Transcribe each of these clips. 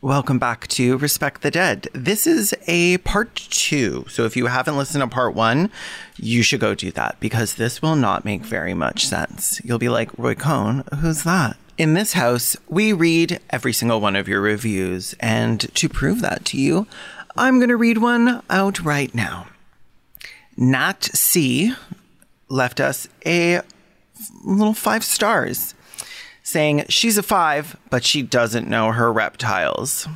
Welcome back to Respect the Dead. This is a part two. So if you haven't listened to part one, you should go do that because this will not make very much sense. You'll be like, Roy Cohn, who's that? In this house, we read every single one of your reviews. And to prove that to you, I'm going to read one out right now. Nat C left us a little five stars saying she's a five, but she doesn't know her reptiles.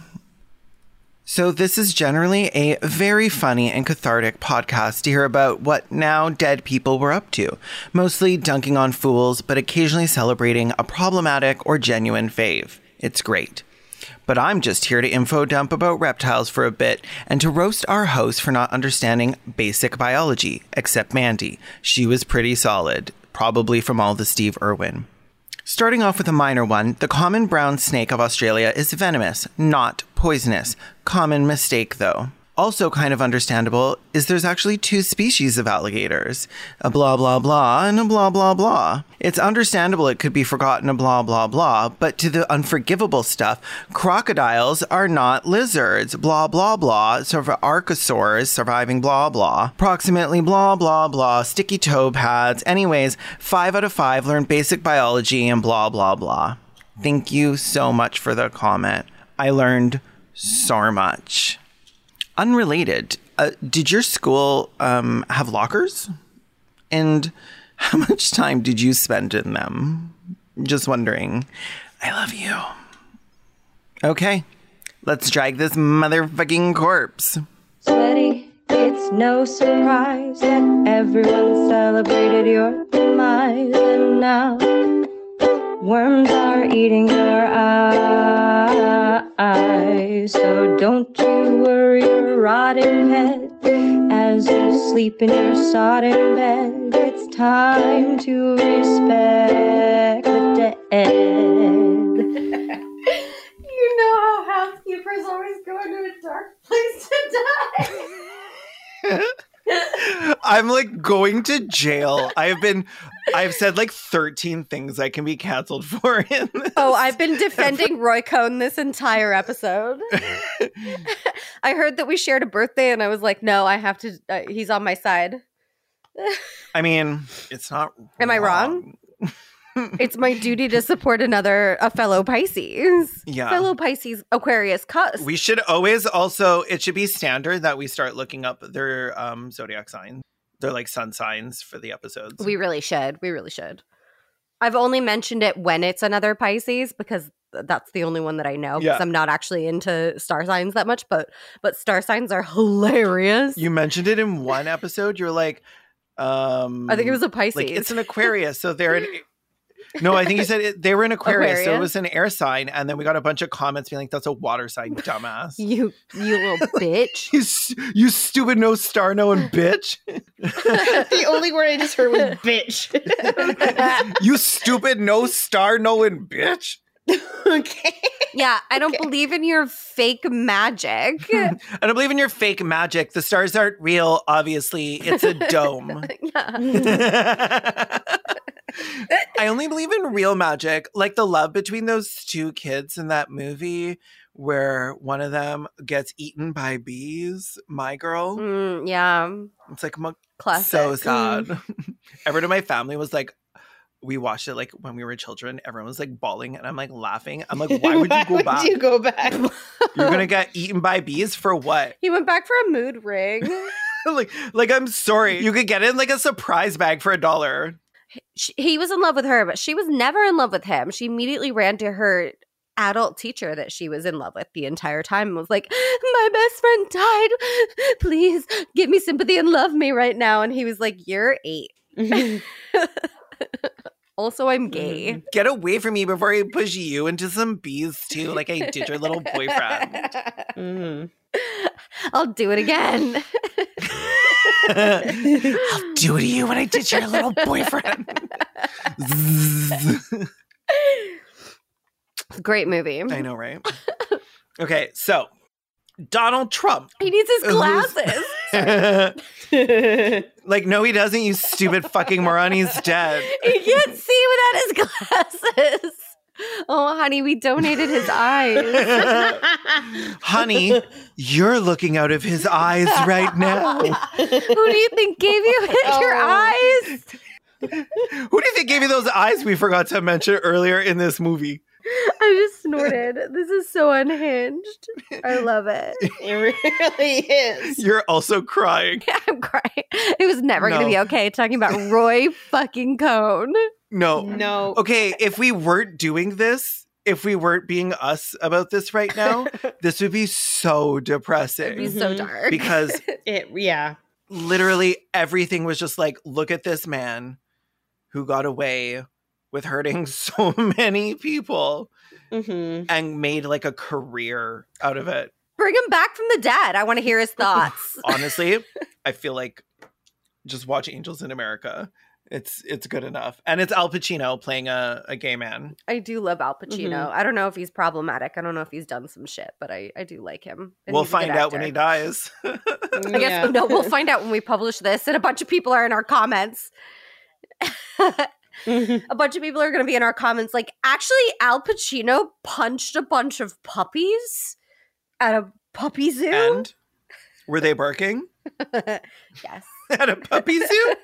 So, this is generally a very funny and cathartic podcast to hear about what now dead people were up to, mostly dunking on fools, but occasionally celebrating a problematic or genuine fave. It's great. But I'm just here to info dump about reptiles for a bit and to roast our host for not understanding basic biology, except Mandy. She was pretty solid, probably from all the Steve Irwin. Starting off with a minor one, the common brown snake of Australia is venomous, not poisonous. Common mistake, though. Also, kind of understandable is there's actually two species of alligators a blah blah blah and a blah blah blah. It's understandable it could be forgotten a blah blah blah, but to the unforgivable stuff, crocodiles are not lizards. Blah blah blah. Sort of archosaurs surviving blah blah. Approximately blah blah blah. Sticky toe pads. Anyways, five out of five learned basic biology and blah blah blah. Thank you so much for the comment. I learned so much. Unrelated, uh, did your school um, have lockers? And how much time did you spend in them? Just wondering. I love you. Okay, let's drag this motherfucking corpse. Sweaty, it's no surprise that everyone celebrated your demise, and now worms are eating your eyes. So don't you worry your rotting head as you sleep in your sodden bed. It's time to respect the dead. You know how housekeepers always go into a dark place to die. I'm like going to jail. I have been, I've said like 13 things I can be canceled for in this. Oh, I've been defending Roy Cohn this entire episode. I heard that we shared a birthday, and I was like, no, I have to. Uh, he's on my side. I mean, it's not. Am I wrong? It's my duty to support another, a fellow Pisces. Yeah. Fellow Pisces Aquarius cusp. We should always also, it should be standard that we start looking up their um, zodiac signs. They're like sun signs for the episodes. We really should. We really should. I've only mentioned it when it's another Pisces because that's the only one that I know because Yeah. I'm not actually into star signs that much, but but star signs are hilarious. you mentioned it in one episode. You're like, um, I think it was a Pisces. like it's an Aquarius, so they're an. No, I think you said it, they were an Aquarius, so it was an air sign, and then we got a bunch of comments being like, "That's a water sign, dumbass." you you little bitch. You, you stupid no star knowing bitch. the only word I just heard was bitch. you stupid no star knowing bitch. okay. Yeah, I don't believe in your fake magic. I don't believe in your fake magic. The stars aren't real, obviously. It's a dome. yeah. I only believe in real magic, like the love between those two kids in that movie where one of them gets eaten by bees. My girl. Mm, yeah. It's like Classic. so sad. Everyone in my family was like, we watched it like when we were children. Everyone was like bawling, and I'm like laughing. I'm like, why would you go back? you go back? You're gonna get eaten by bees for what? He went back for a mood ring. like, like I'm sorry. You could get it in like a surprise bag for a dollar. She, he was in love with her, but she was never in love with him. She immediately ran to her adult teacher that she was in love with the entire time and was like, My best friend died. Please give me sympathy and love me right now. And he was like, You're eight. Mm-hmm. Also, I'm gay. Get away from me before I push you into some bees too, like I did your little boyfriend. Mhm. I'll do it again. I'll do it to you when I did your little boyfriend. Great movie. I know, right? Okay, so Donald Trump. He needs his glasses. like, no, he doesn't, you stupid fucking moron. He's dead. he can't see without his glasses. Oh, honey, we donated his eyes. Honey, you're looking out of his eyes right now. Who do you think gave you oh. your Oh. eyes? Who do you think gave you those eyes we forgot to mention earlier in this movie? I just snorted. This is so unhinged. I love it. it really is. You're also crying. I'm crying. It was never going to be okay talking about Roy fucking Cohn. No. No. Okay, if we weren't doing this, if we weren't being us about this right now, this would be so depressing. It'd be so dark. because It yeah. literally everything was just like, look at this man who got away with hurting so many people hmm and made like a career out of it. Bring him back from the dead. I want to hear his thoughts. Honestly, I feel like just watch Angels in America. It's it's good enough. And it's Al Pacino playing a, a gay man. I do love Al Pacino. Mhm. I don't know if he's problematic. I don't know if he's done some shit, but I, I do like him. And we'll he's a good find out when he dies. I guess no, we'll find out when we publish this, and a bunch of people are in our comments. A bunch of people are going to be in our comments like, actually, Al Pacino punched a bunch of puppies at a puppy zoo. and were they barking yes. at a puppy zoo?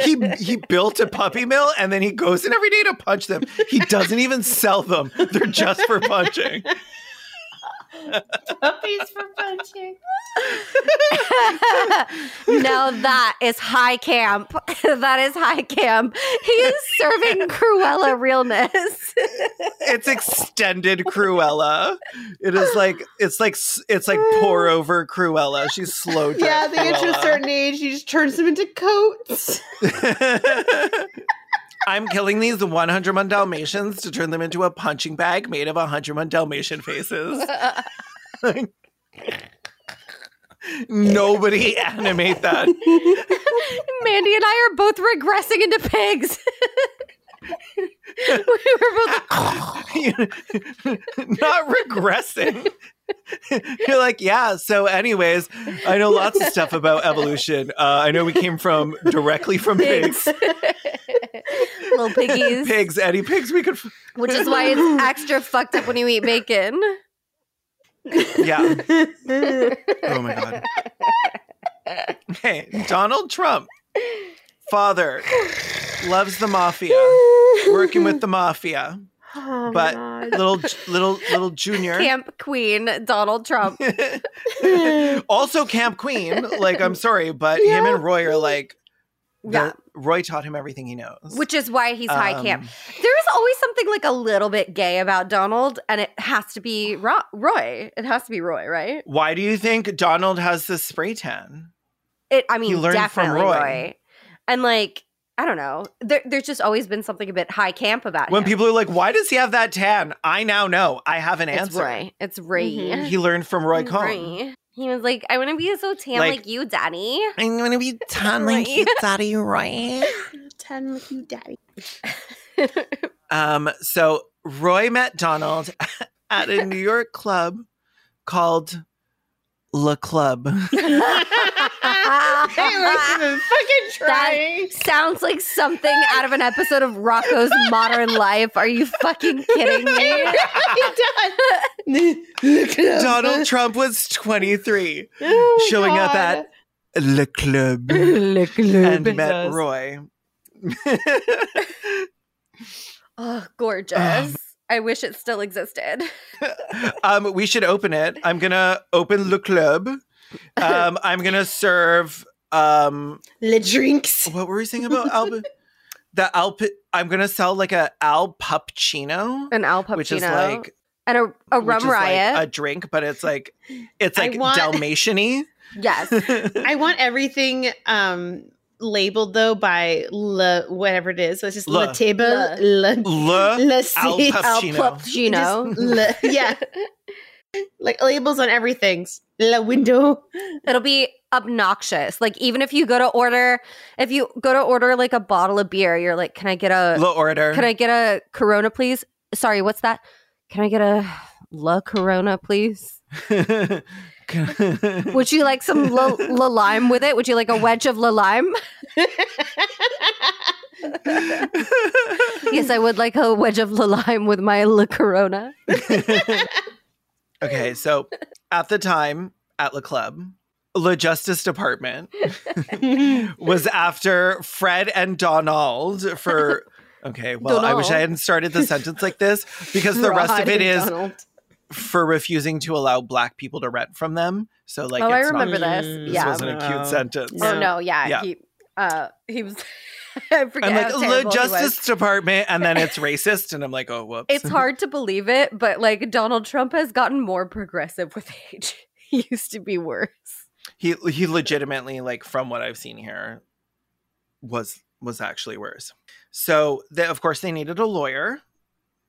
He he built a puppy mill and then he goes in every day to punch them. He doesn't even sell them. They're just for punching. Puppies for punching. now that is high camp. that is high camp. He is serving Cruella realness. It's extended Cruella. It is like it's like it's like pour over Cruella. She's slow. Yeah, they get to a certain age, she just turns them into coats. I'm killing these 101 Dalmatians to turn them into a punching bag made of 101 Dalmatian faces. Nobody animate that. Mandy and I are both regressing into pigs. we were both Not regressing. You're like, yeah. So, anyways, I know lots of stuff about evolution. Uh, I know we came from directly from pigs. pigs. Little piggies. Pigs, any pigs we could. F- Which is why it's extra fucked up when you eat bacon. yeah. Oh my god. Hey, Donald Trump, father, loves the mafia, working with the mafia, Oh, but God. little little little junior. Camp Queen Donald Trump. also Camp Queen. Like, I'm sorry, but him and Roy are like. Yeah. Roy taught him everything he knows. Which is why he's high Um, camp. There is always something like a little bit gay about Donald, and it has to be Ro- Roy. It has to be Roy, right? Why do you think Donald has the spray tan? It. I mean, he learned from definitely Roy. Roy. And like, I don't know. There, there's just always been something a bit high camp about him. When him. people are like, "Why does he have that tan?" I now know. I have an it's answer. Roy. It's Roy. Mhm. He learned from Roy Cohn. Roy. He was like, I want to be so tan Like- like, you, Daddy. I'm gonna be tan like you, daddy, right? Ten with you, daddy. Um, so Roy met Donald at a New York club called Le Club. They weren't fucking trying. Sounds like something out of an episode of Rocko's Modern Life. Are you fucking kidding me? Look it up. Donald Trump was 23, Oh, showing up at Le Club Look, and met does. Roy. Oh, gorgeous. Um, I wish it still existed. um, we should open it. I'm gonna open Le Club. Um, I'm gonna serve um Le drinks. what were we saying about Alba? The Alp I'm gonna sell like a Al Pupccino, An Al Pacino. which is like and a, a which rum is like a drink, but it's like it's like want- Dalmatian-y. yes. I want everything um labeled though by le whatever it is. So it's just le, Le. table Le. le Le le Al C- Al Pacino. Pacino. Just le- yeah. like labels on everything. La window. It'll be obnoxious. Like even if you go to order, if you go to order like a bottle of beer, you're like, "Can I get a? Le order. Can I get a Corona, please? Sorry, what's that? Can I get a La Corona, please? Would you like some La, La Lime with it? Would you like a wedge of La Lime? yes, I would like a wedge of la lime with my La Corona. okay, so at the time at the club, the Justice Department was after Fred and Donald for. Okay, well, I wish I hadn't started the sentence like this because the rest of Rod it is Donald. For refusing to allow black people to rent from them. So, like, oh, I it's not- remember Mm, this. this Yeah. wasn't a cute sentence. No. Oh no, yeah. Yeah. He uh he was I forget I'm like, how the terrible he was. Justice Department, and then it's racist, and I'm like, oh, whoops. It's hard to believe it, but like Donald Trump has gotten more progressive with age. He used to be worse. he he legitimately like from what i've seen here was was actually worse so they, of course they needed a lawyer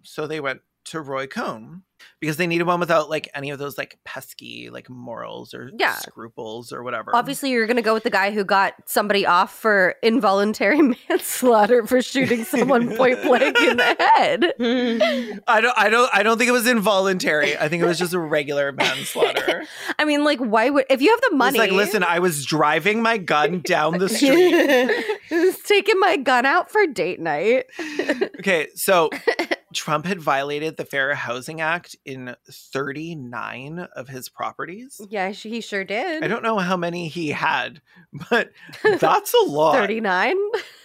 so they went to roy cohn because they needed one without like any of those like pesky like morals or Yeah. scruples or whatever Obviously, you're going to go with the guy who got somebody off for involuntary manslaughter for shooting someone point blank in the head. i don't i don't i don't think it was involuntary i think it was just a regular manslaughter I mean, like, why would if you have the It's money? like listen i was driving my gun down the street who's taking my gun out for date night? Okay, so Trump had violated the Fair Housing Act in 39 of his properties. yeah, he sure did. I don't know how many he had, but that's a lot. Thirty nine.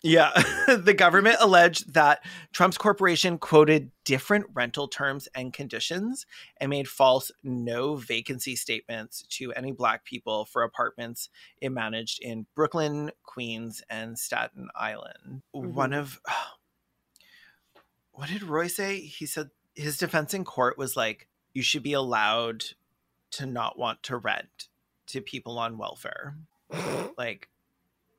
Yeah. the government alleged that Trump's corporation quoted different rental terms and conditions and made false no vacancy statements to any black people for apartments it managed in Brooklyn, Queens, and Staten Island. Mm-hmm. One of what did Roy say? He said his defense in court was like, you should be allowed to not want to rent to people on welfare. like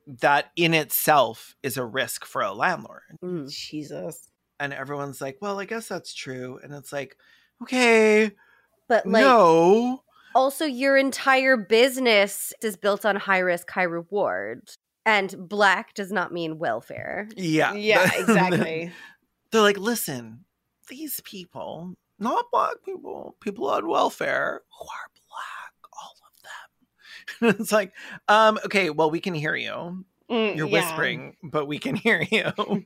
that in itself is a risk for a landlord. Mm. Jesus. And everyone's like, well, I guess that's true. And it's like, okay, But like, no. also your entire business is built on high risk, high reward, and black does not mean welfare. Yeah. Yeah, exactly. They're like, listen, these people, not black people, people on welfare who are black, all of them. it's like, um, okay, well, we can hear you. Mm, You're yeah. whispering, but we can hear you.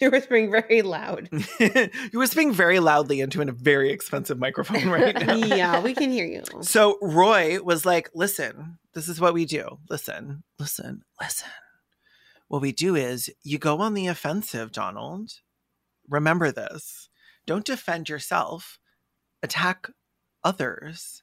You're whispering very loud. You're whispering very loudly into a very expensive microphone right now. yeah, we can hear you. So Roy was like, listen, this is what we do. Listen, listen, listen. What we do is you go on the offensive, Donald. Remember this. Don't defend yourself, attack others.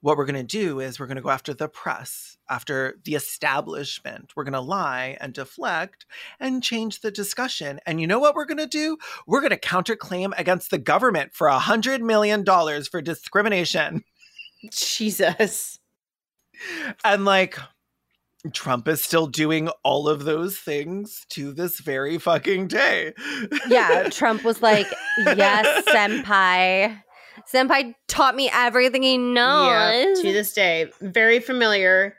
What we're going to do is we're going to go after the press, after the establishment. We're going to lie and deflect and change the discussion. And you know what we're going to do? We're going to counterclaim against the government for a $100 million for discrimination. Jesus. And like, Trump is still doing all of those things to this very fucking day. Yeah, Trump was like, "Yes, senpai." Senpai taught me everything he Yeah, knows. to this day. Very familiar.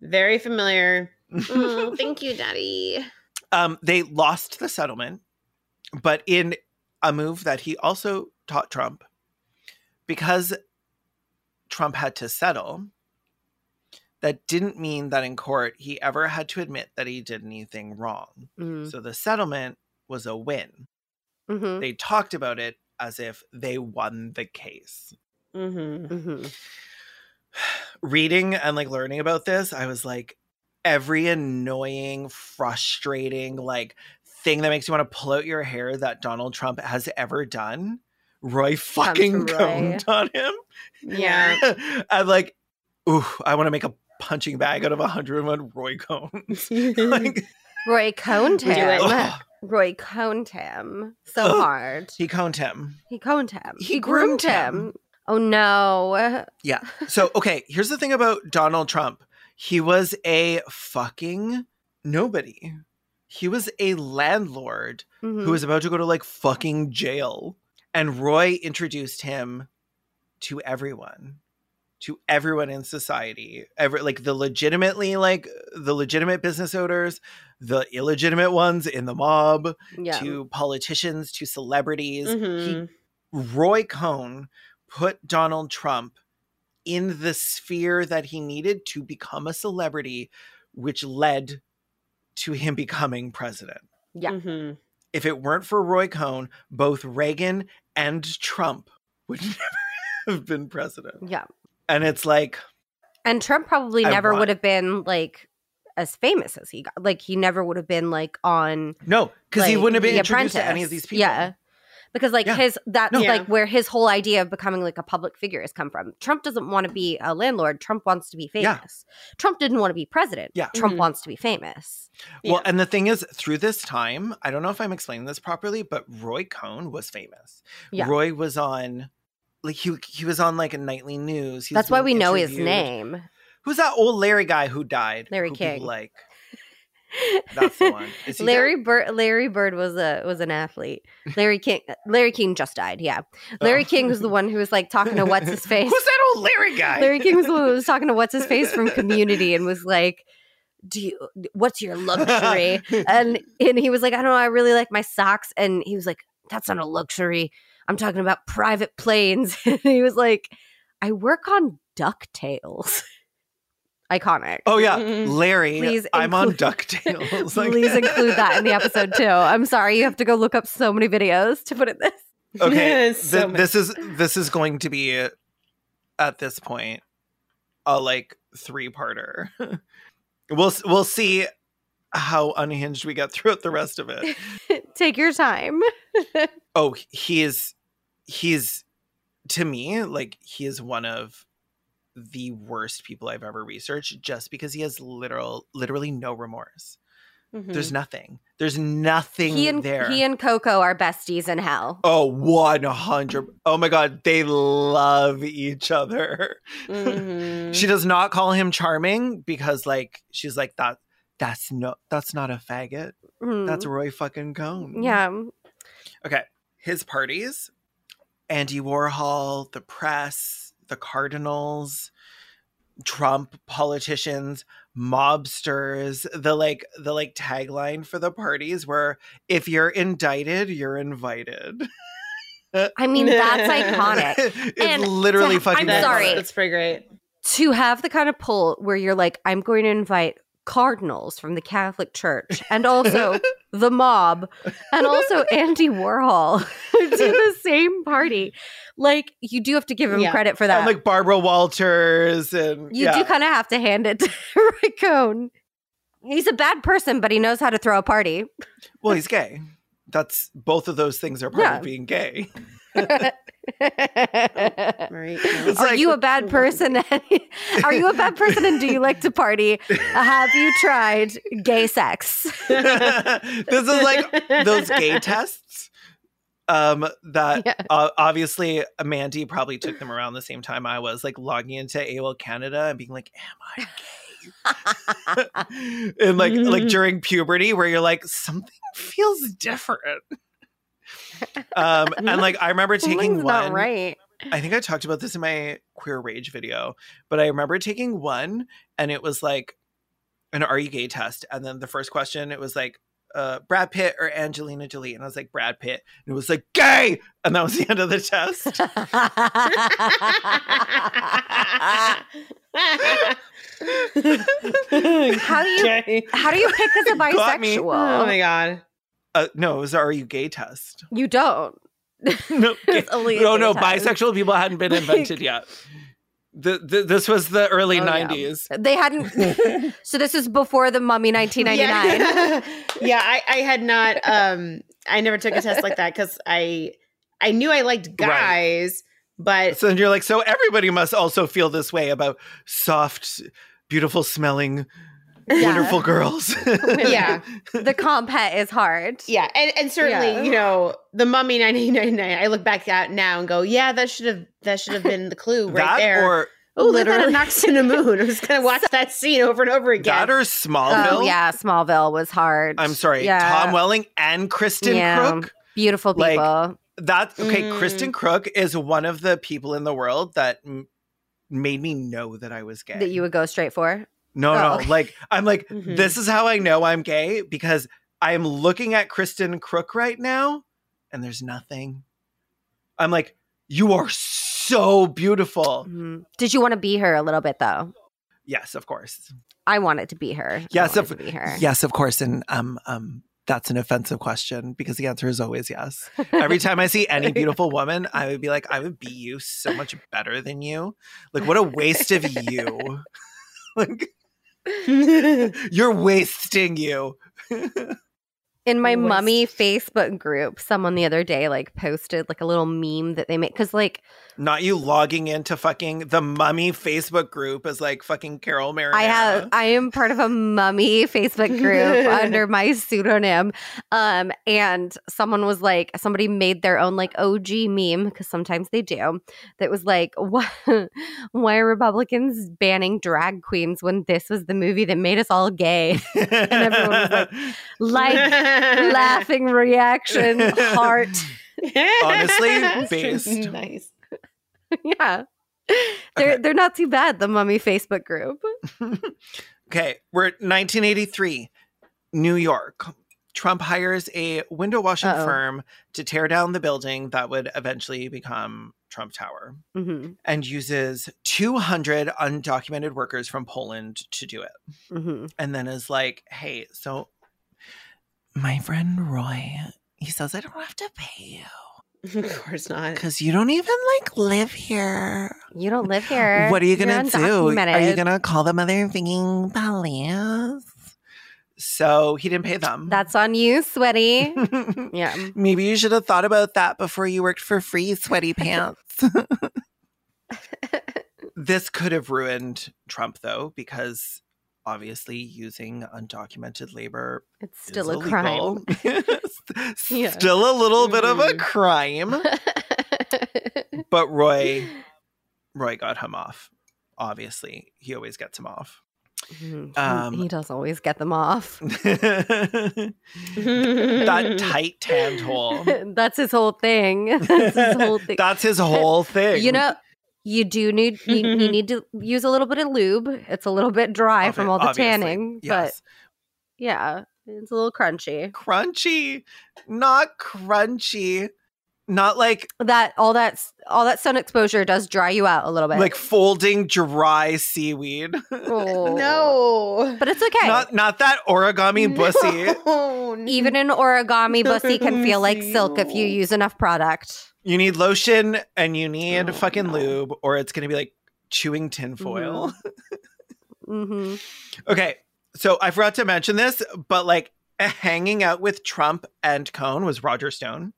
Very familiar. Mm, thank you, Daddy. um, they lost the settlement, but in a move that he also taught Trump, because Trump had to settle, that didn't mean that in court he ever had to admit that he did anything wrong. Mhm, So the settlement was a win. mhm, They talked about it as if they won the case. Mm-hmm. mhm. reading and like learning about this, I was like, every annoying, frustrating, like thing that makes you want to pull out your hair that Donald Trump has ever done, Roy fucking from Roy. coned on him. Yeah. I'm like, ooh, I want to make a punching bag out of 101 Roy Cohns. like, Roy coned Do him. Roy coned him so Ugh. hard. he coned him. He coned him. He He, groomed, groomed him. him. Oh no. Yeah. So, okay, here's the thing about Donald Trump. He was a fucking nobody. He was a landlord Mhm. who was about to go to like fucking jail. And Roy introduced him to everyone, to everyone in society, ever like the legitimately like the legitimate business owners, the illegitimate ones in the mob, yeah. to politicians, to celebrities. Mhm. Roy Cohn put Donald Trump in the sphere that he needed to become a celebrity, which led to him becoming president. Yeah. Mhm. If it weren't for Roy Cohn, both Reagan and Trump would never have been president. Yeah. And it's like, And Trump probably I never want- would have been like as famous as he got. Like he never would have been like on no, because he like, wouldn't have been The introduced to any of these people. Yeah. Because like Yeah. his that's No. like Yeah. where his whole idea of becoming like a public figure has come from. Trump doesn't want to be a landlord. Trump wants to be Yeah. famous. Trump didn't want to be president. Yeah. Trump Mhm. wants to be famous. Well, Yeah. and the thing is, through this time, I don't know if I'm explaining this properly, but Roy Cohn was famous. Yeah. Roy was on, like he he was on like a nightly news. He That's why we know his name. Who's that old Larry guy who died? Larry who King. Like that's the one. Larry Bird Larry Bird was a was an athlete. Larry King Larry King just died. Yeah. Oh. Larry Oh. King was the one who was like talking to what's his face. Who's that old Larry guy? Larry King was the one who was talking to what's his face from Community and was like, "Do you? What's your luxury?" and and he was like, "I don't know. I really like my socks." And he was like, "That's not a luxury. I'm talking about private planes." and he was like, "I work on Ducktales." Iconic. Oh yeah. Larry. Please I'm on Ducktales. Like- Please include that in the episode too. I'm sorry, you have to go look up so many videos to put in this. okay, So th- this is this is going to be at this point a like three parter. we'll we'll see how unhinged we get throughout the rest of it. Take your time. Oh, he is he's to me like he is one of the worst people I've ever researched just because he has literal literally no remorse. Mhm. There's nothing. There's nothing He and there. he and Coco are besties in hell. Oh, 100. Oh my God. They love each other. Mhm. She does not call him charming because, like, she's like, that. That's no, that's not a faggot. Hmm. That's Roy fucking Cohn. yeah. Okay. His parties, Andy Warhol, the press, the Cardinals, Trump, politicians, mobsters, the like the like tagline for the parties were if you're indicted, you're invited. I mean, that's iconic. it's And literally to- fucking I'm That's- sorry. That's pretty great. to have the kind of pull where you're like, I'm going to invite cardinals from the Catholic Church and also the mob and also Andy Warhol to the same party. Like, you do have to give him Yeah. credit for that. and like Barbara Walters and you yeah. do kind of have to hand it to Cohn. He's a bad person, but he knows how to throw a party. well, he's gay. That's both of those things are part Yeah. of being gay. Right. It's Are like- you a bad person? Are you a bad person and do you like to party? Have you tried gay sex? this is like those gay tests um that Yeah. uh, obviously Mandy probably took them around the same time I was like logging into AOL Canada and being like am I gay and like like during puberty where you're like something feels different um and like I remember taking one not right. I think I talked about this in my queer rage video, but I remember taking one and it was like an are you gay test. And then the first question, it was like, uh, Brad Pitt or Angelina Jolie. And I was like, Brad Pitt. And it was like, gay. And that was the end of the test. How do you- Okay. How do you pick as a bisexual? Oh my god. Uh, no, it was a are you gay test. you don't. no, It's only no, no, bisexual people hadn't been invented yet. The, the, this was the early Oh, yeah. 90s. They hadn't. so this is before the Mummy 1999. Yeah, yeah I, I had not um I never took a test like that because I I knew I liked guys, but So then you're like, so everybody must also feel this way about soft, beautiful smelling, Yeah. wonderful girls. yeah. The compet is hard. Yeah, and, and certainly, Yeah. you know, the Mummy 1999. I look back at now and go, yeah, that should have that should have been the clue right that there. or oh, look at literally. Anck-su-namun. I was gonna watch that scene over and over again. that or Smallville. Oh yeah, Smallville was hard. I'm sorry, Yeah. Tom Welling and Kristin Yeah. Kreuk. Beautiful like, people. That okay, Mm. Kristin Kreuk is one of the people in the world that m- made me know that I was gay. that you would go straight for. No, Oh, no. okay. Like I'm like Mhm. this is how I know I'm gay because I am looking at Kristin Kreuk right now and there's nothing. I'm like you are so beautiful. Mhm. Did you want to be her a little bit though? Yes, of course. I wanted to be her. Yes, of be her. Yes, of course and um um That's an offensive question because the answer is always yes. Every time I see any beautiful woman, I would be like, I would be you so much better than you. Like, what a waste of you. like, you're wasting you. In my mummy Facebook group, someone the other day like posted like a little meme that they made because like Not you logging into fucking the mummy Facebook group as like fucking Carol Mary. I have I am part of a mummy Facebook group under my pseudonym. Um and someone was like somebody made their own like OG meme because sometimes they do that was like why, why are Republicans banning drag queens when this was the movie that made us all gay? and everyone was like, Like laughing reaction heart. Honestly, based. nice. yeah. They're Okay. they're not too bad, the mummy Facebook group. Okay, we're at 1983, New York. Trump hires a window washing Uh-oh. firm to tear down the building that would eventually become Trump Tower hmm and uses 200 undocumented workers from Poland to do it. hmm And then is like, hey, so my friend Roy, he says I don't have to pay you Of course not. because you don't even like live here. You don't live here. What are you gonna do? Are you gonna call the motherfucking police? So he didn't pay them. That's on you, sweaty. yeah. Maybe you should have thought about that before you worked for free, sweaty pants. this could have ruined Trump, though, because obviously using undocumented labor It's is still a illegal. crime. Yeah. Still a little bit of a Mhm. crime. But Roy, Roy got him off. Obviously, he always gets him off. Mhm. Um, he does always get them off. that tight tanned hole. That's his whole thing. That's his whole thing. That's his whole thing. You know, you do need you, you need to use a little bit of lube. It's a little bit dry from all the tanning, but yeah, it's a little crunchy. crunchy, not crunchy, not like That all that all that sun exposure does dry you out a little bit. like folding dry seaweed. Oh. no. but it's okay. Not not that origami bussy. No. Even an origami bussy can feel like silk if you use enough product. You need lotion and you need Oh, fucking no. lube, or it's gonna be like chewing tinfoil. hmm Okay, so I forgot to mention this, but like hanging out with Trump and Cohn was Roger Stone,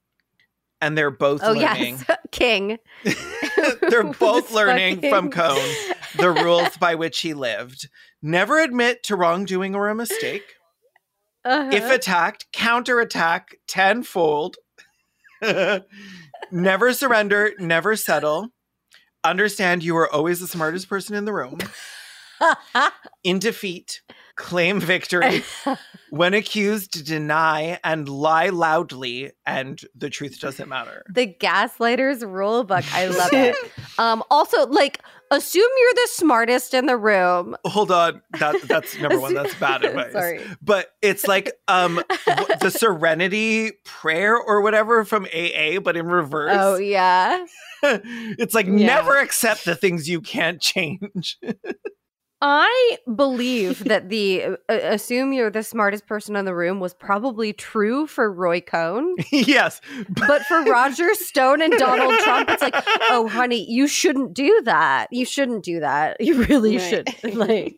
and they're both Oh learning. yes, King. they're both learning from fucking- Cohn the rules by which he lived. Never admit to wrongdoing or a mistake. Uh-huh. If attacked, counterattack tenfold. Never surrender, never settle. Understand you are always the smartest person in the room. In defeat, claim victory. When accused, deny and lie loudly, and the truth doesn't matter. the gaslighters rule book. I love it. Um, also, like, assume you're the smartest in the room. Hold on, that that's number one. That's bad advice. Sorry. but it's like um the Serenity prayer or whatever from AA, but in reverse. Oh yeah. it's like Yeah. never accept the things you can't change. I believe that the uh, assume you're the smartest person in the room was probably true for Roy Cohn, yes, but for Roger Stone and Donald Trump, it's like, oh, honey, you shouldn't do that. You shouldn't do that. You really Right. should. Like,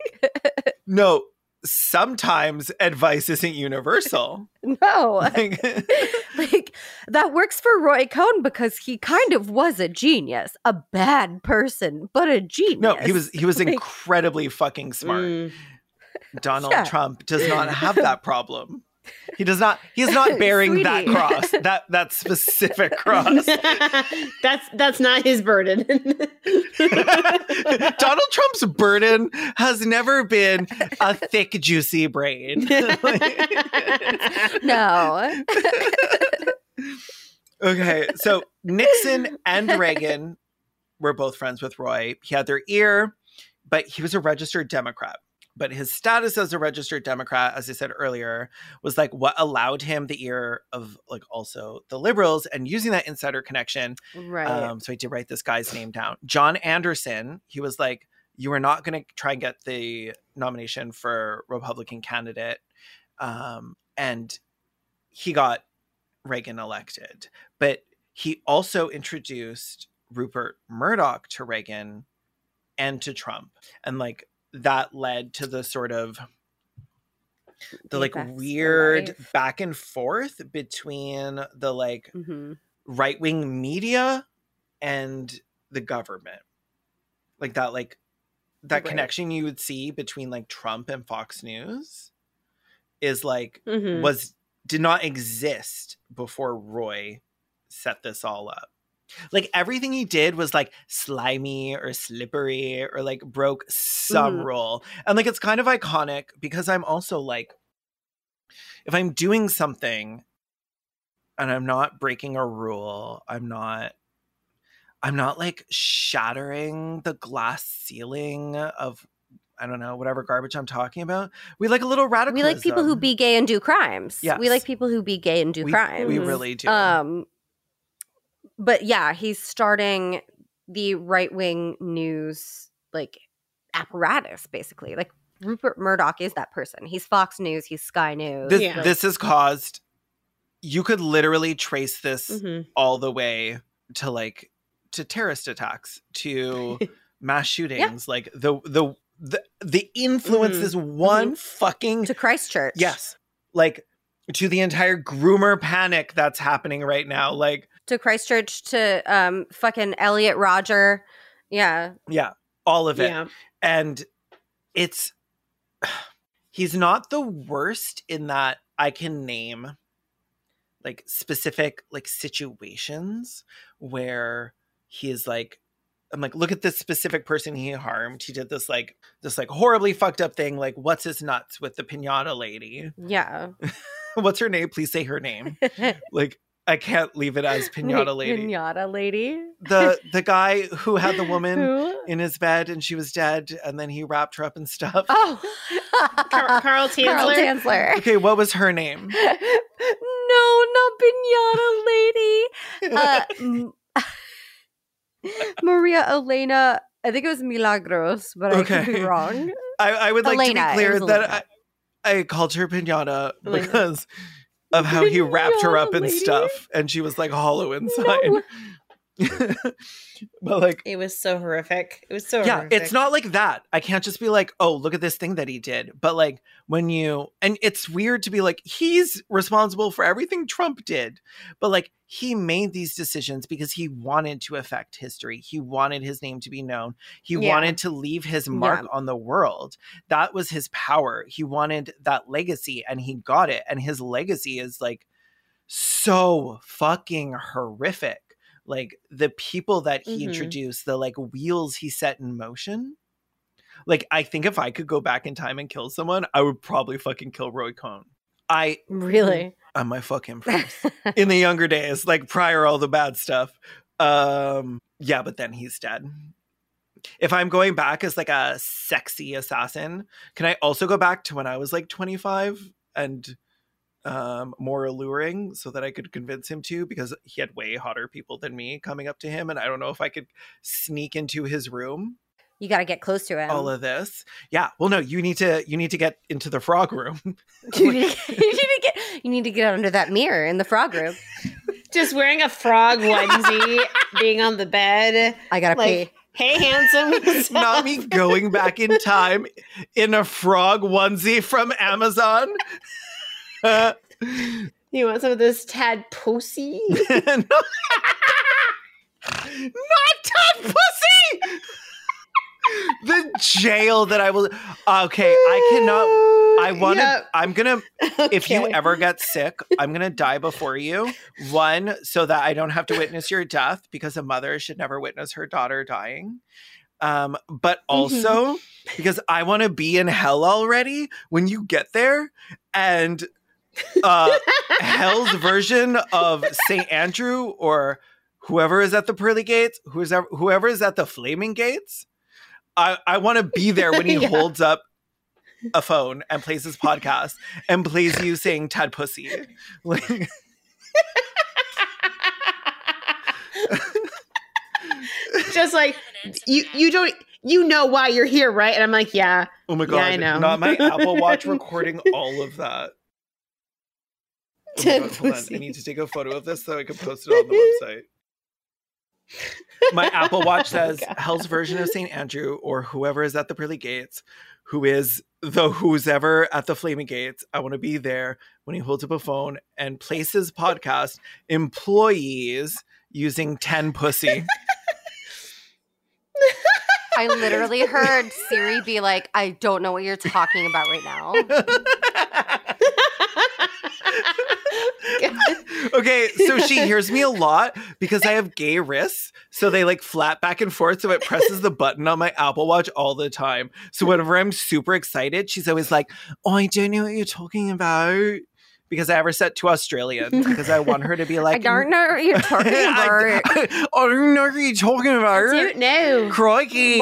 no. Sometimes advice isn't universal. no, Like, like that works for Roy Cohn because he kind of was a genius, a bad person, but a genius. no, he was he was Like- incredibly fucking smart. Mm. Donald Yeah. Trump does not have that problem. He does not. He is not bearing that cross. That that specific cross. that's that's not his burden. Donald Trump's burden has never been a thick, juicy brain. no. okay, so Nixon and Reagan were both friends with Roy. He had their ear, but he was a registered Democrat. But his status as a registered Democrat, as I said earlier, was like what allowed him the ear of like also the liberals and using that insider connection right. Um, so I did write this guy's name down. John Anderson. He was like, "You are not going to try and get the nomination for Republican candidate," um, and he got Reagan elected, but he also introduced Rupert Murdoch to Reagan and to Trump. And like that led to the sort of the like weird back and forth between the like Mhm. right wing media and the government. Like that, like that Right. connection you would see between like Trump and Fox News is like Mhm. was did not exist before Roy set this all up. Like everything he did was like slimy or slippery or like broke some Mhm. rule. And like it's kind of iconic because I'm also like if I'm doing something and I'm not breaking a rule, I'm not I'm not like shattering the glass ceiling of I don't know, whatever garbage I'm talking about. We like a little radical. We like people who be gay and do crimes. Yeah, We like people who be gay and do we, crimes. We really do. Um, but yeah, he's starting the right wing news like apparatus, basically. Like Rupert Murdoch is that person. He's Fox News. He's Sky News. this Yeah. this has caused you could literally trace this Mhm. all the way to like to terrorist attacks to mass shootings like the the the, the influence Mhm. this one fucking to Christchurch. yes like to the entire groomer panic that's happening right now like to Christchurch to um fucking Elliot Rodger. Yeah, yeah all of it. Yeah. and it's he's not the worst in that i can name like specific like situations where he is like i'm like look at this specific person he harmed. He did this like this like horribly fucked up thing. Like what's his nuts with the piñata lady? Yeah. what's her name? Please say her name. Like i can't leave it as piñata lady Pinata lady. the the guy who had the woman Who? in his bed and she was dead and then he wrapped her up and stuff Oh, Car- Carl Carl Tanzler. Tanzler. okay what was her name no, not pinata lady. Uh, Maria Elena. I think it was Milagros, but I could be Okay. wrong. I, I would like Elena, to be clear that I, I called her pinata Elena. Of how he wrapped her up in stuff and she was like hollow inside. but like It was so horrific. It was so yeah, horrific. it's not like that. I can't just be like, oh, look at this thing that he did. But like when you, and it's weird to be like, he's responsible for everything Trump did. But like he made these decisions because he wanted to affect history. He wanted his name to be known. He Yeah. wanted to leave his mark Yeah. on the world. That was his power. He wanted that legacy and he got it. And his legacy is like so fucking horrific. Like the people that he Mhm. introduced, the like wheels he set in motion. Like I think if I could go back in time and kill someone, I would probably fucking kill Roy Cohn. I Really? I might fuck him first. in the younger days, like prior all the bad stuff. Um yeah, but then he's dead. If I'm going back as like a sexy assassin, can I also go back to when I was like 25 and um more alluring so that I could convince him to because he had way hotter people than me coming up to him and I don't know if I could sneak into his room you got to get close to him. all of this. Yeah. Well no, you need to you need to get into the frog room. you, need to, you need to get you need to get under that mirror in the frog room. just wearing a frog onesie, being on the bed. I gotta Like, hey, handsome. not me going back in time in a frog onesie from Amazon. You want some of this Tad Pussy? not, not Todd Pussy. the jail that I will. Okay, I cannot. I want to. Yep. I'm gonna. If you ever get sick, I'm gonna die before you. One, so that I don't have to witness your death, because a mother should never witness her daughter dying. Um, but also because I want to be in hell already when you get there, and uh, hell's version of Saint Andrew or whoever is at the pearly gates, who's ever, whoever is at the flaming gates. I, I want to be there when he Yeah. holds up a phone and plays his podcast and plays you saying Tad Pussy. Like, just like you, you don't, you know why you're here, right? And I'm like, yeah. oh my Yeah, god, I know. not my Apple Watch recording all of that. Oh my 10 God, hold on. I need to take a photo of this so I can post it on the website. My Apple Watch Oh, says God. Hell's version of St. Andrew or whoever is at the pearly gates, who is the who's ever at the flaming gates. I want to be there when he holds up a phone and places podcast employees using 10 pussy. I literally heard Siri be like, I don't know what you're talking about right now. okay, so she hears me a lot because I have gay wrists. So they like flap back and forth. So it presses the button on my Apple Watch all the time. So whenever I'm super excited, she's always like, Oh, I don't know what you're talking about. Because I ever set to Australian because I want her to be like, I don't know what you're talking about. I, I don't know what you're talking about. Don't know. Crikey.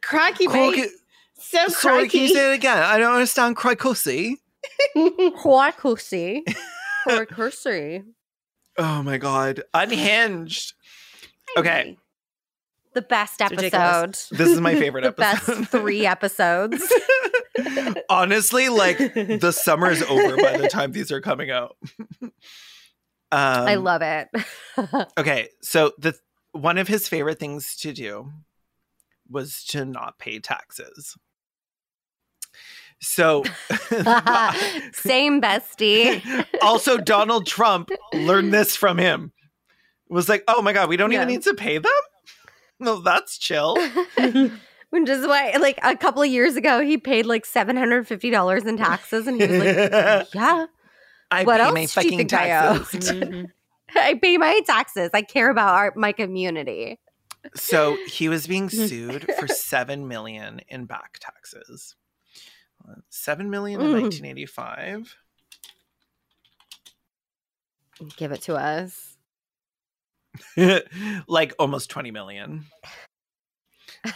Crocky, Crikey. babe. So Sorry, can you say it again? I don't understand crikey. Why cussy? Oh my god. Unhinged. Okay. The best It's ridiculous. episode. This is my favorite the episode. best three episodes. Honestly, like the summer is over by the time these are coming out. um, I love it. Okay, so the one of his favorite things to do was to not pay taxes. So Same bestie. also Donald Trump learned this from him. Was like, "Oh my god, we don't even need to pay them?" No, that's chill. Which is why, like, a couple of years ago, he paid like $750 in taxes. And he was like, Yeah, I What pay else my do you fucking think I owe? taxes. Mhm. I pay my taxes. I care about our, my community. So he was being sued for seven million in back taxes. Seven million in Mm. 1985. Give it to us. like almost 20 million.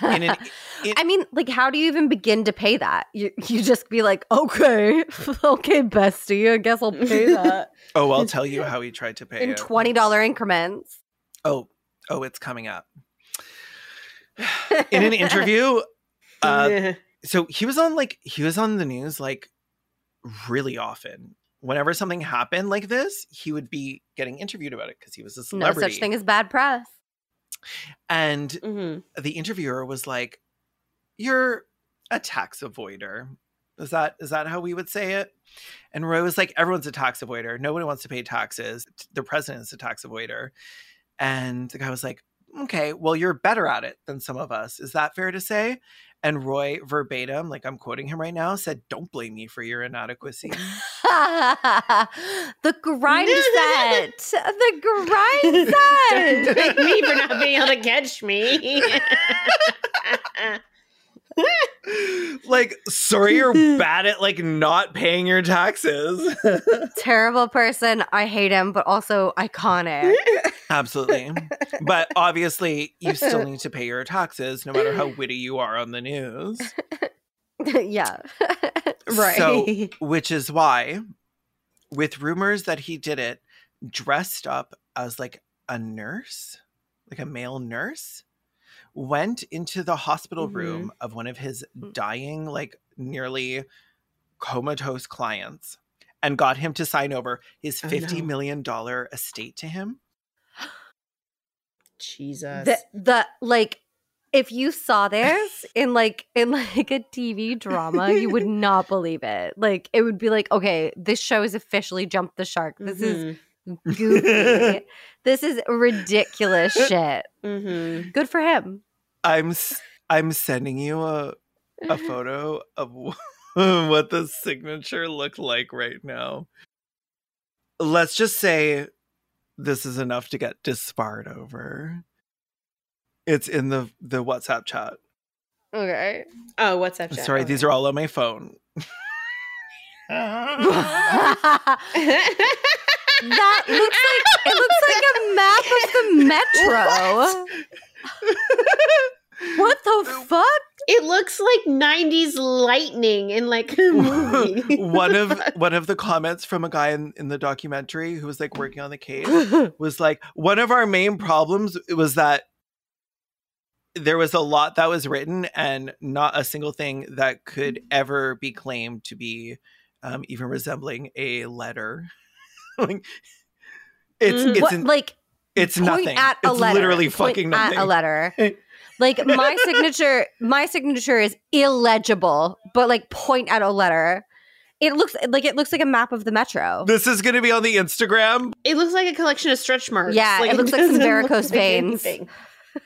An- it- I mean, like, how do you even begin to pay that? You, you just be like, okay, okay, bestie, I guess I'll pay that oh, I'll tell you how he tried to pay in it. $20 increments. oh, oh, it's coming up. In an interview, uh, so he was on like he was on the news like really often. Whenever something happened like this, he would be getting interviewed about it because he was a celebrity. No such thing as bad press. And Mhm. the interviewer was like, "You're a tax avoider." Is that is that how we would say it? And Roy was like, "Everyone's a tax avoider. Nobody wants to pay taxes. The president's a tax avoider." And the guy was like, "Okay, well, you're better at it than some of us. Is that fair to say?" And Roy verbatim, like I'm quoting him right now, said, "Don't blame me for your inadequacy." the grind set. The grind Don't set. blame me for not being able to catch me. like, sorry, you're bad at like not paying your taxes. Terrible person. I hate him, but also iconic. Absolutely. But obviously, you still need to pay your taxes no matter how witty you are on the news. yeah. right. So, which is why, with rumors that he did it dressed up as like a nurse, like a male nurse, went into the hospital Mhm. room of one of his Mm. dying, like nearly comatose clients and got him to sign over his Oh, fifty no. million dollar estate to him. Jesus. the the like if you saw this in like in like a TV drama, you would not believe it. Like it would be like, okay, this show has officially jumped the shark. This is Mhm. Goofy. this is ridiculous shit. Mhm. Good for him. I'm s- I'm sending you a a photo of what the signature looked like right now. Let's just say this is enough to get disbarred over. It's in the the WhatsApp chat. Okay. Oh, what's up, Jack? Sorry, these are all on my phone. That looks like it looks like a map of the metro. What the fuck? It looks like 90s lightning in like a movie. one of one of the comments from a guy in, in the documentary who was like working on the case was like one of our main problems was that there was a lot that was written and not a single thing that could ever be claimed to be um, even resembling a letter. like, it's Mm. it's What, an- like it's point nothing. at a it's letter. literally Point fucking at a letter. Like my signature, my signature is illegible, but like point at a letter. It looks like it looks like a map of the metro. This is going to be on the Instagram. It looks like a collection of stretch marks. Yeah, it looks like some doesn't look varicose like veins.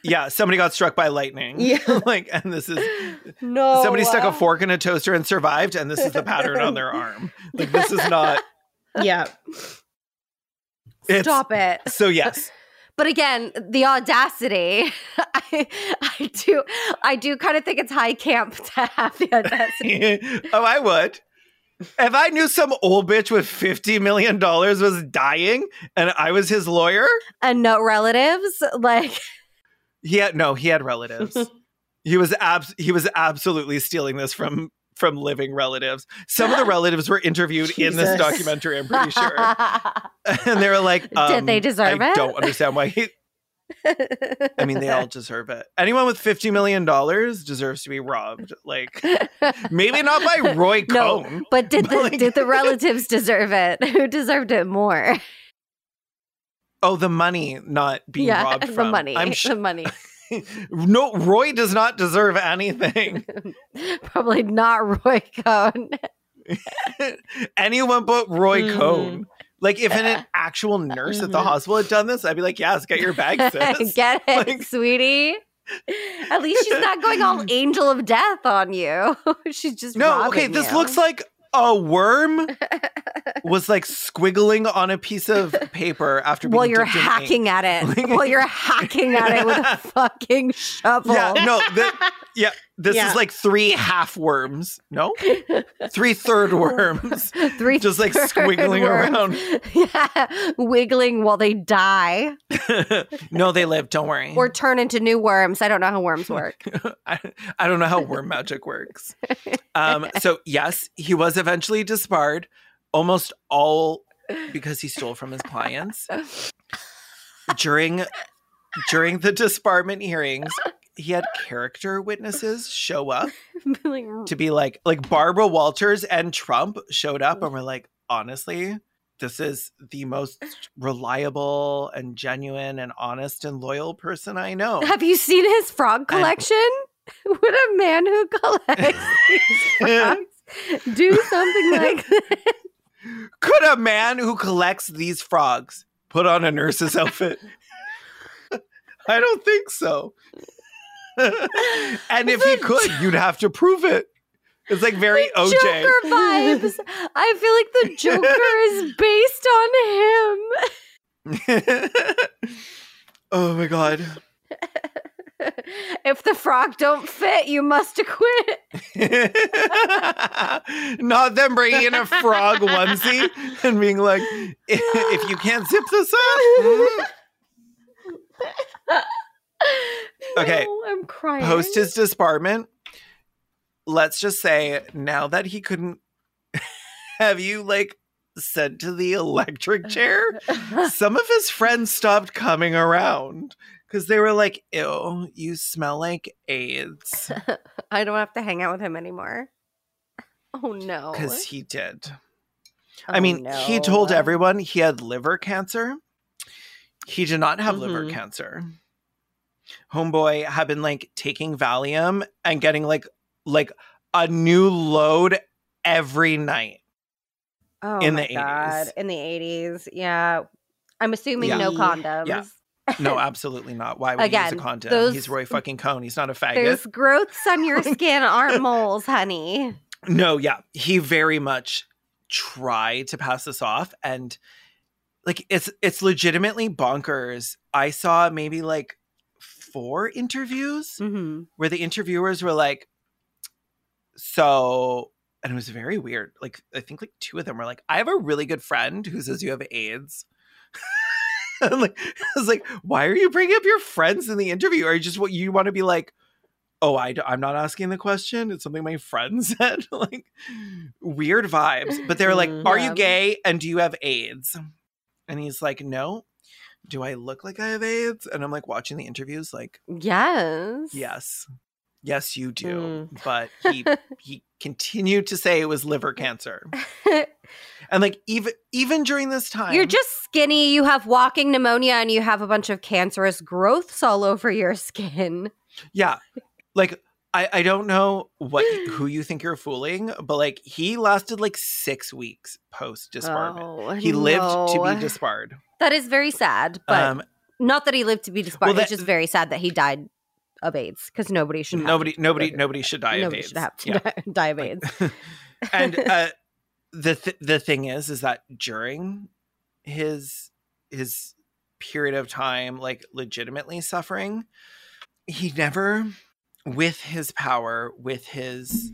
Yeah, somebody got struck by lightning. Yeah. like, and this is No, somebody stuck a fork in a toaster and survived, and this is the pattern on their arm. Like, this is not. Yeah. It's, Stop it. So yes, But again, the audacity. I, I do, I do kind of think it's high camp to have the audacity. oh, I would. If I knew some old bitch with fifty million dollars was dying and I was his lawyer, and no relatives, like he had no, he had relatives. he was abs- he was absolutely stealing this from from living relatives. Some of the relatives were interviewed in this documentary. I'm pretty sure, and they were like, Did they um, deserve I it? I don't understand why. He- I mean, they all deserve it. Anyone with fifty million dollars deserves to be robbed. Like maybe not by Roy No, Cohn. but did the Like- did the relatives deserve it? Who deserved it more? Oh, the money not being yeah, robbed the from. money. I'm the money. No, Roy does not deserve anything. Probably not Roy Cohn. Anyone but Roy Mhm. Cohn. Like if an actual nurse at the Mhm. hospital had done this, I'd be like, "Yes, get your bag, sis." Get it, Like- sweetie. At least she's not going all angel of death on you. she's just no, okay, robbing this you. looks like a worm was like squiggling on a piece of paper after being while you're dipped in ink. hacking at it. while you're hacking at it with a fucking shovel. Yeah, no, th- yeah, this Yeah. is like three half worms. No, three third worms, Three just like squiggling worms. around. Yeah, wiggling while they die no, they live. Don't worry. or turn into new worms. I don't know how worms work. I, I don't know how worm magic works. Um, so yes, he was eventually disbarred, almost all because he stole from his clients. During during the disbarment hearings, he had character witnesses show up like, to be like like Barbara Walters and Trump showed up and were like, honestly, this is the most reliable and genuine and honest and loyal person I know. have you seen his frog collection? Would a man who collects these frogs do something like that? Could a man who collects these frogs put on a nurse's outfit? I don't think so. And if he could, you'd have to prove it. It's like very OJ. Joker vibes. I feel like the Joker is based on him. oh my god. if the frog don't fit, you must acquit. Not them bringing in a frog onesie and being like, if you can't zip this up. Hmm? Mm." Okay. No, I'm crying. Post his disbarment. Let's just say now that he couldn't have you like sent to the electric chair, some of his friends stopped coming around because they were like, ew, you smell like AIDS. I don't have to hang out with him anymore. Oh no. Because he did. Oh, I mean, he told everyone he had liver cancer. He did not have liver Mm-hmm. Mhm. cancer. Homeboy had been like taking Valium and getting like like a new load every night. oh, in my the God. 80s. In the 80s. Yeah. I'm assuming Yeah. no condoms. Yeah. No, absolutely not. Why would he use Again, a condom? those- He's Roy fucking Cohn. He's not a There's faggot. growths on your skin aren't moles, honey. No, yeah. He very much tried to pass this off and like it's it's legitimately bonkers. I saw maybe like four interviews Mm-hmm. where the interviewers were like, so, and it was very weird. Like, I think like two of them were like, I have a really good friend who says you have AIDS. And, like, I was like, why are you bringing up your friends in the interview? Or you just what you want to be like, oh, I, I'm not asking the question. It's something my friend said. like, weird vibes. But they're like, Mm, are yeah. you gay and do you have AIDS? And he's like, no. Do I look like I have AIDS? And I'm like watching the interviews, like, Yes. Yes. Yes, you do. Mm. But he he continued to say it was liver cancer. And like even even during this time You're just skinny, you have walking pneumonia, and you have a bunch of cancerous growths all over your skin. Yeah. Like I, I don't know what who you think you're fooling, but like he lasted like six weeks post disbarment. Oh, he lived to be disbarred. That is very sad, but Um not that he lived to be disbarred. Well, it's just very sad that he died of AIDS because nobody should. Nobody nobody nobody should die of nobody AIDS. should have to Yeah. die, die of AIDS. and uh the th- the thing is is that during his his period of time like legitimately suffering he never with his power with his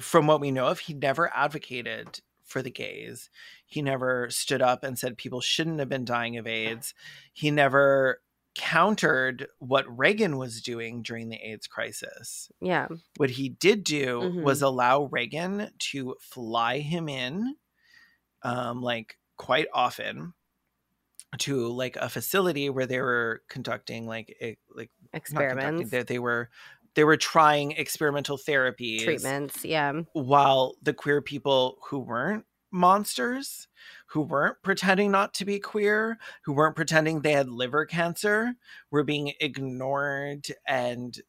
from what we know of he never advocated for the gays. He never stood up and said people shouldn't have been dying of aids. He never countered what reagan was doing during the aids crisis. Yeah, what he did do Mhm. was allow Reagan to fly him in, um, like quite often, to like a facility where they were conducting like a, like experiments, they, they were they were trying experimental therapies treatments. Yeah, while the queer people who weren't monsters who weren't pretending not to be queer who weren't pretending they had liver cancer were being ignored and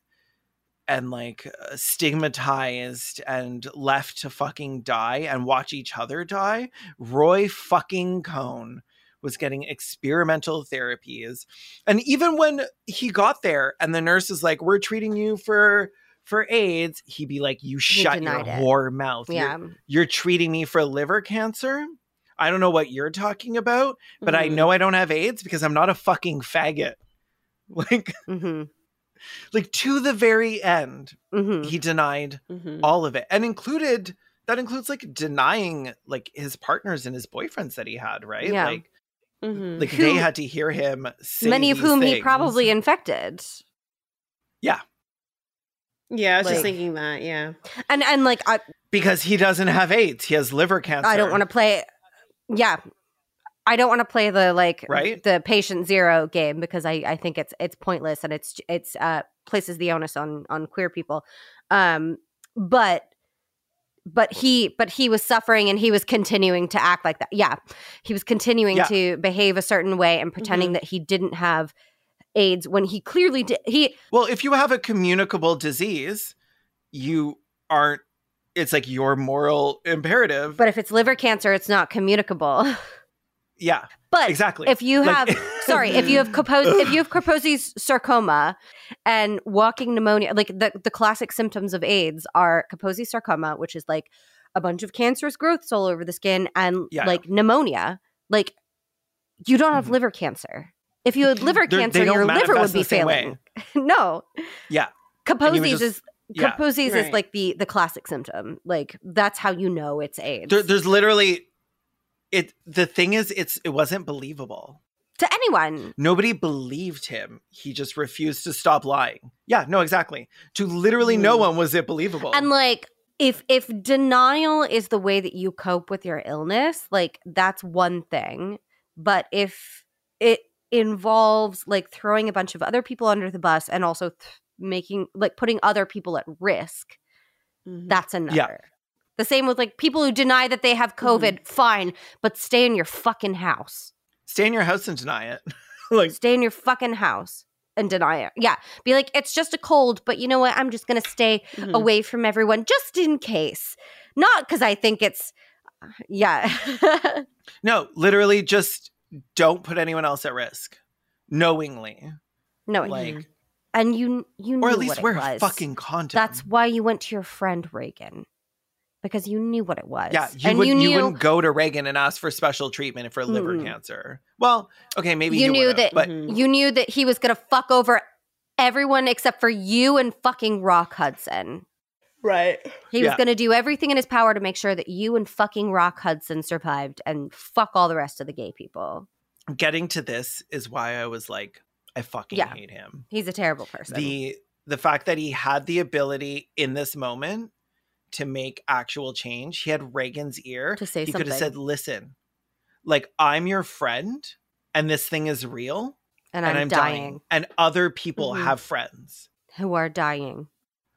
and like uh, stigmatized and left to fucking die and watch each other die roy fucking Cohn was getting experimental therapies and even when he got there and the nurse is like we're treating you for for AIDS, he'd be like, "You shut your it. whore mouth. You're- yeah. You're, treating me for liver cancer. I don't know what you're talking about, but I Mm-hmm. Mhm. know I don't have AIDS because I'm not a fucking faggot." Like, hmm like to the very end, hmm he denied Mhm. all of it, and included that includes like denying like his partners and his boyfriends that he had, right? Yeah. Like, Mhm. like Who- they had to hear him. Say Many of these whom he probably infected, Yeah. yeah, I was like- just thinking that. Yeah. and and like I, because he doesn't have AIDS. He has liver cancer. I don't want to play. Yeah, I don't want to play the like Right? the patient zero game because I I think it's it's pointless and it's it's uh places the onus on on queer people. Um, but but he but he was suffering and he was continuing to act like that. Yeah, he was continuing Yeah. to behave a certain way and pretending mm-hmm. that he didn't have AIDS when he clearly did. He Well, if you have a communicable disease, you aren't. It's like your moral imperative. but if it's liver cancer, it's not communicable. yeah, But exactly. if you Like- have sorry if you have Kaposi, if you have Kaposi's sarcoma and walking pneumonia like the, the classic symptoms of aids are Kaposi sarcoma which is like a bunch of cancerous growths all over the skin and Yeah. like pneumonia like you don't have Mhm. liver cancer if you had liver cancer your liver would be the same way. failing no Yeah. And Kaposi's just- is yeah. Kaposi's is Right. like the the classic symptom like that's how you know it's aids There, there's literally it. The thing is, it's it wasn't believable. to anyone Nobody believed him. He just refused to stop lying. Yeah, no, exactly. To literally no Mm. one was it believable. And like if if denial is the way that you cope with your illness, like that's one thing. But if it involves like throwing a bunch of other people under the bus and also th- making like putting other people at risk, Mhm. that's another. The same with like people who deny that they have COVID, fine, but stay in your fucking house. Stay in your house and deny it. like Stay in your fucking house and deny it. Yeah. Be like, it's just a cold, but you know what? I'm just gonna stay Mhm. away from everyone just in case. Not because I think it's, yeah. no, literally, just don't put anyone else at risk, knowingly. Knowingly. Like, and you you or at least wear a fucking condom. That's why you went to your friend Reagan because you knew what it was. Yeah, you, and would, you you, wouldn't go to Reagan and ask for special treatment for liver Mm-mm. cancer. Well, okay, maybe You you knew that- but Mhm. you knew that he was gonna fuck over everyone except for you and fucking Rock Hudson. right. He was gonna do everything in his power to make sure that you and fucking Rock Hudson survived and fuck all the rest of the gay people. getting to this is why I was like, I fucking Yeah. hate him. He's a terrible person. The the fact that he had the ability in this moment to make actual change. He had Reagan's ear. To say he could have said, "Listen, like I'm your friend, and this thing is real, and, and I'm, I'm dying. dying, and other people Mhm. have friends." Who are dying.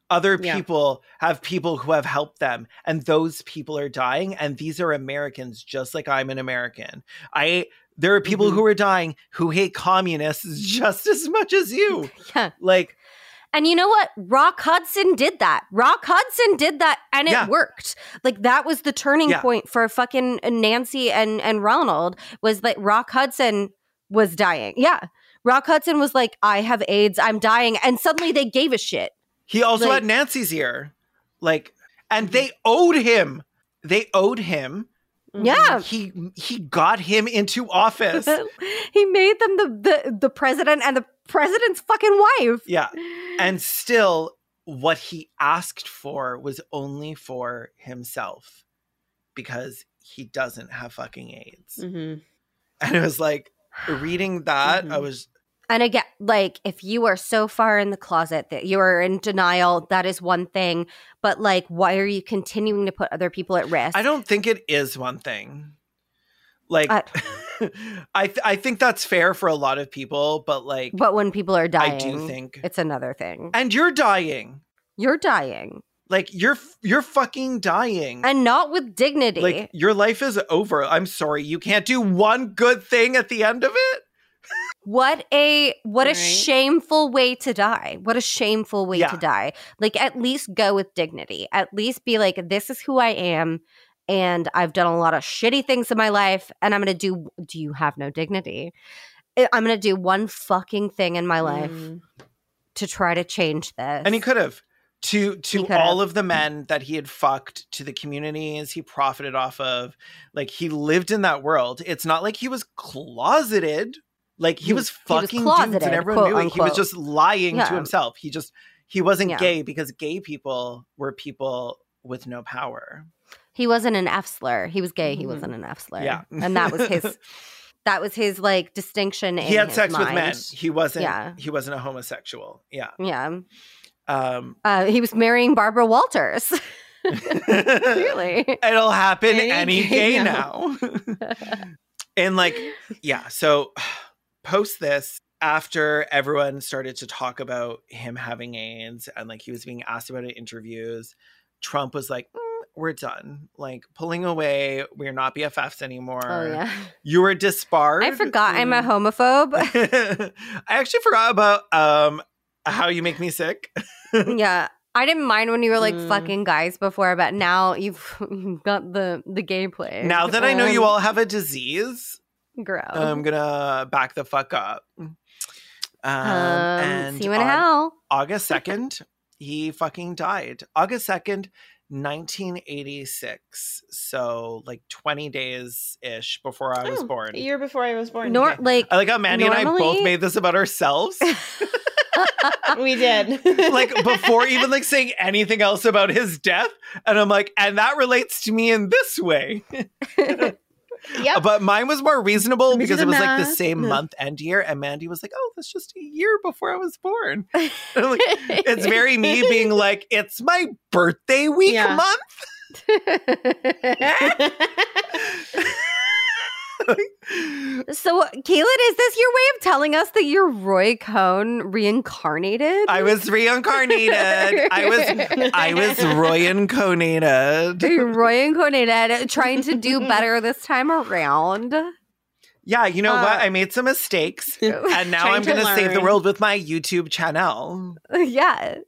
other Yeah. people have people who have helped them and those people are dying and these are americans just like i'm an american i there are people Mhm. who are dying who hate communists just as much as you Yeah. like And you know what? Rock Hudson did that. Rock Hudson did that and it Yeah. worked. Like that was the turning Yeah. point for fucking Nancy and and Ronald was that Rock Hudson was dying. Yeah. Rock Hudson was like, I have AIDS, I'm dying. And suddenly they gave a shit. he also Like- had nancy's ear like and they owed him they owed him Yeah. he he got him into office he made them the, the the president and the president's fucking wife. yeah and still what he asked for was only for himself because he doesn't have fucking AIDS. Mhm. And it was like reading that, I Mhm. was And again, like if you are so far in the closet that you are in denial, that is one thing. But like, why are you continuing to put other people at risk? I don't think it is one thing. Like I- uh, I th- I think that's fair for a lot of people, but like But when people are dying, I do think it's another thing. and you're dying. You're dying, Like you're you're fucking dying. and not with dignity. like your life is over. I'm sorry. You can't do one good thing at the end of it. What a what a shameful way to die. What a shameful way Yeah. to die. Like at least go with dignity. At least be like, this is who I am. And I've done a lot of shitty things in my life, and I'm gonna do. Do you have no dignity? I'm gonna do one fucking thing in my life Mm. to try to change this. And he could have to to all of the men that he had fucked to the communities he profited off of. Like he lived in that world. It's not like he was closeted. Like he, He was was- he was fucking dudes and everyone quote, knew it. He was just lying to himself. He just he wasn't Yeah. gay because gay people were people with no power. he wasn't an F slur. He was gay. He Mhm. wasn't an F slur. Yeah. and that was his. That was his like distinction. he had sex with men. He wasn't Yeah. he wasn't a homosexual. Yeah. Yeah, Um uh, he was marrying Barbara Walters. Clearly, It'll happen Any any, gay gay now. and like, yeah. So post this after everyone started to talk about him having AIDS and like he was being asked about it in interviews, Trump was like, "Mm, we're done. Like pulling away. We're not BFFs anymore. oh yeah. You were disbarred. I forgot I'm a Mm. homophobe. I actually forgot about um how you make me sick. yeah. I didn't mind when you were like Mm. fucking guys before, but now you've got the the gay play. now that I know you Um, all have a disease, grow. I'm gonna back the fuck up. Um, Um, and see you in hell. August 2nd, he fucking died. August 2nd, 1986. So, like 20 days ish before I was Oh, born. A year before I was born. Nor Okay. like I like how Mandy and I both made this about ourselves. we did. like before even like saying anything else about his death. And I'm like, and that relates to me in this way. Yep. But mine was more reasonable Let me do because it was like the same Hmm. month and year. And Mandy was like, oh, that's just a year before I was born. Like, it's very me being like, it's my birthday week Yeah. month. So, Kaylin, is this your way of telling us that you're Roy Cohn reincarnated? I was reincarnated. I was I was Roy incarnated. Roy incarnated, trying to do better this time around. Yeah, you know what? Uh, I made some mistakes. And now I'm gonna save the world with my YouTube channel. yeah.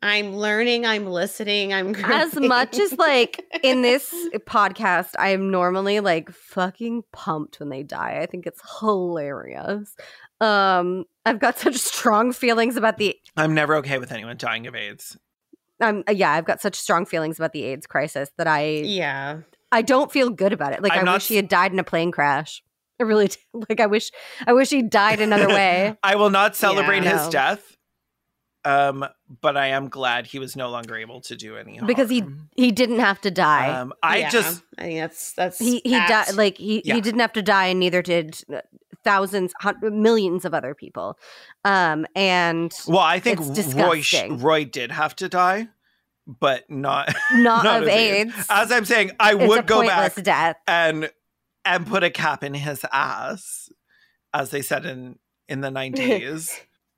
I'm learning. I'm listening. I'm As much as like in this podcast, I am normally like fucking pumped when they die. I think it's hilarious. Um, I've got such strong feelings about the I'm never okay with anyone dying of AIDS. um yeah, I've got such strong feelings about the AIDS crisis that I yeah. I don't feel good about it. Like I'm i not wish he had died in a plane crash. I really do. like I wish I wish he died another way. I will not celebrate Yeah. his No. death. Um, but I am glad he was no longer able to do any Because he he didn't have to die. Um, I Yeah. just I think that's that's he he apt. died like he Yeah. he didn't have to die and neither did uh, thousands hun- millions of other people um and well, I think It's Roy sh- disgusting. Roy did have to die, but not not, not of of AIDS, As I'm saying, I it's a would go pointless back death and and put a cap in his ass, as they said in in the 90s.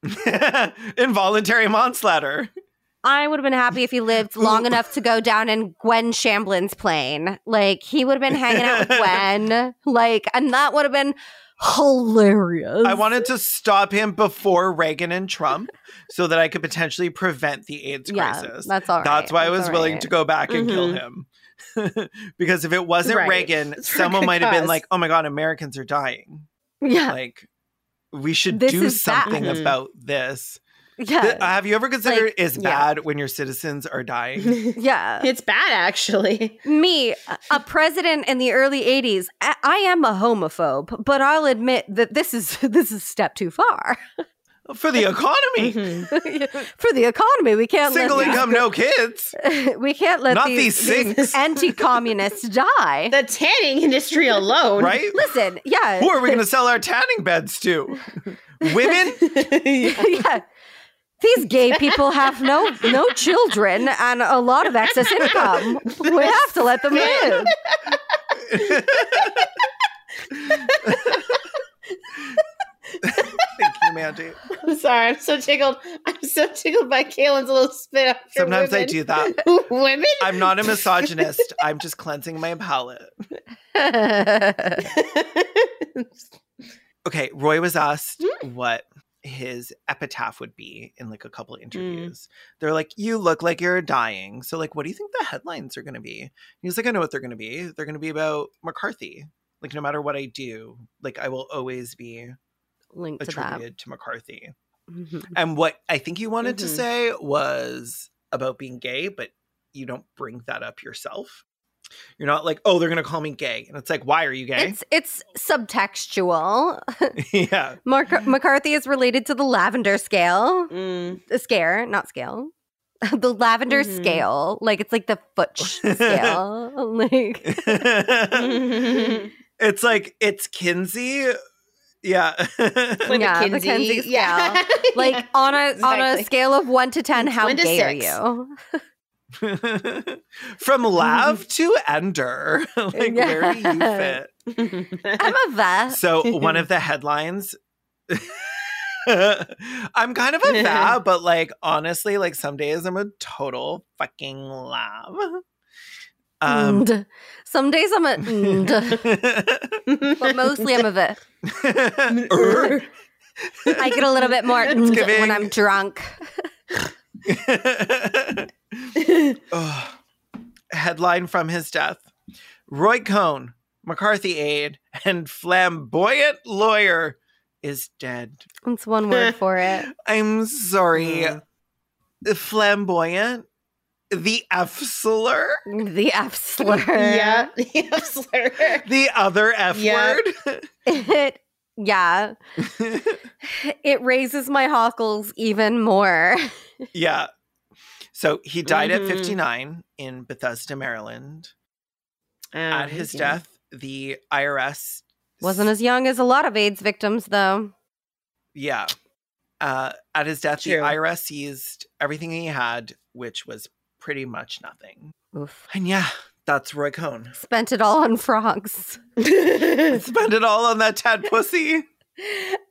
Involuntary manslaughter. I would have been happy if he lived long enough to go down in Gwen Shamblin's plane. Like he would have been hanging out with Gwen. Like, and that would have been hilarious. I wanted to stop him before Reagan and Trump so that I could potentially prevent the AIDS yeah, crisis. that's all right. That's why I was willing right. to go back and kill mm-hmm. him. because if it wasn't Right. Reagan, It's someone might have been like, "Oh my god, Americans are dying." Yeah, Like we should This do is bad. something Mhm. about this. yeah, Th- have you ever considered Like, is yeah. bad when your citizens are dying? yeah. it's bad, actually. Me, a president in the early '80s. I, I am a homophobe, but I'll admit that this is this is a step too far For the economy. Mhm. for the economy. We can't Single let income, no kids. we can't let Not these, these these anti-communists die. The tanning industry alone, Right? Listen, yeah, Who are we going to sell our tanning beds to? Women? yeah. These gay people have no no children and a lot of excess income. We have to let them live. Thank you, Mandy. I'm sorry. I'm so tickled. I'm so tickled by Kaylin's little spit after Sometimes I do that. women? I'm not a misogynist. I'm just cleansing my palate. Okay, Roy was asked hmm? what his epitaph would be in like a couple hmm. interviews. They're like, "You look like you're dying." So like, what do you think the headlines are going to be? He's like, "I know what they're going to be. They're going to be about McCarthy. Like no matter what I do, like I will always be Link to that. attributed to McCarthy." Mhm. And what I think you wanted to Mhm. say was about being gay, but you don't bring that up yourself. You're not like, oh, they're gonna call me gay, and it's like, why are you gay? It's it's subtextual. yeah, Mark- McCarthy is related to the lavender scale, Mm. the scare, not scale. the lavender Mhm. scale, like it's like the foot scale, like it's like it's Kinsey. Yeah, Like Yeah, a the Kinsey Yeah. like Yeah. on a on a scale of one to ten. How One to gay six. are you? from Lav to Ender. like where do you fit? I'm a vet. So one of the headlines. I'm kind of a fab, but like honestly, like some days I'm a total fucking lav. Um, Nd. Some days I'm a, nd, but mostly I'm a vet. er. I get a little bit more It's nd giving- when I'm drunk. Ugh. Headline from his death Roy Cohn, McCarthy aide, and flamboyant lawyer is dead. That's one word for it. I'm sorry. Mm. Flamboyant? The F slur? The F slur. yeah. Yeah, slur. The other F Yeah. word? It, yeah. It raises my hockles even more. yeah. So he died Mhm. at 59 in Bethesda, Maryland. Oh, at his yeah. death, the IRS Wasn't as young as a lot of AIDS victims, though. Yeah. Uh, at his death, True. the IRS seized everything he had, which was pretty much nothing. Oof. And yeah, that's Roy Cohn. Spent it all on frogs. Spend it all on that tad pussy.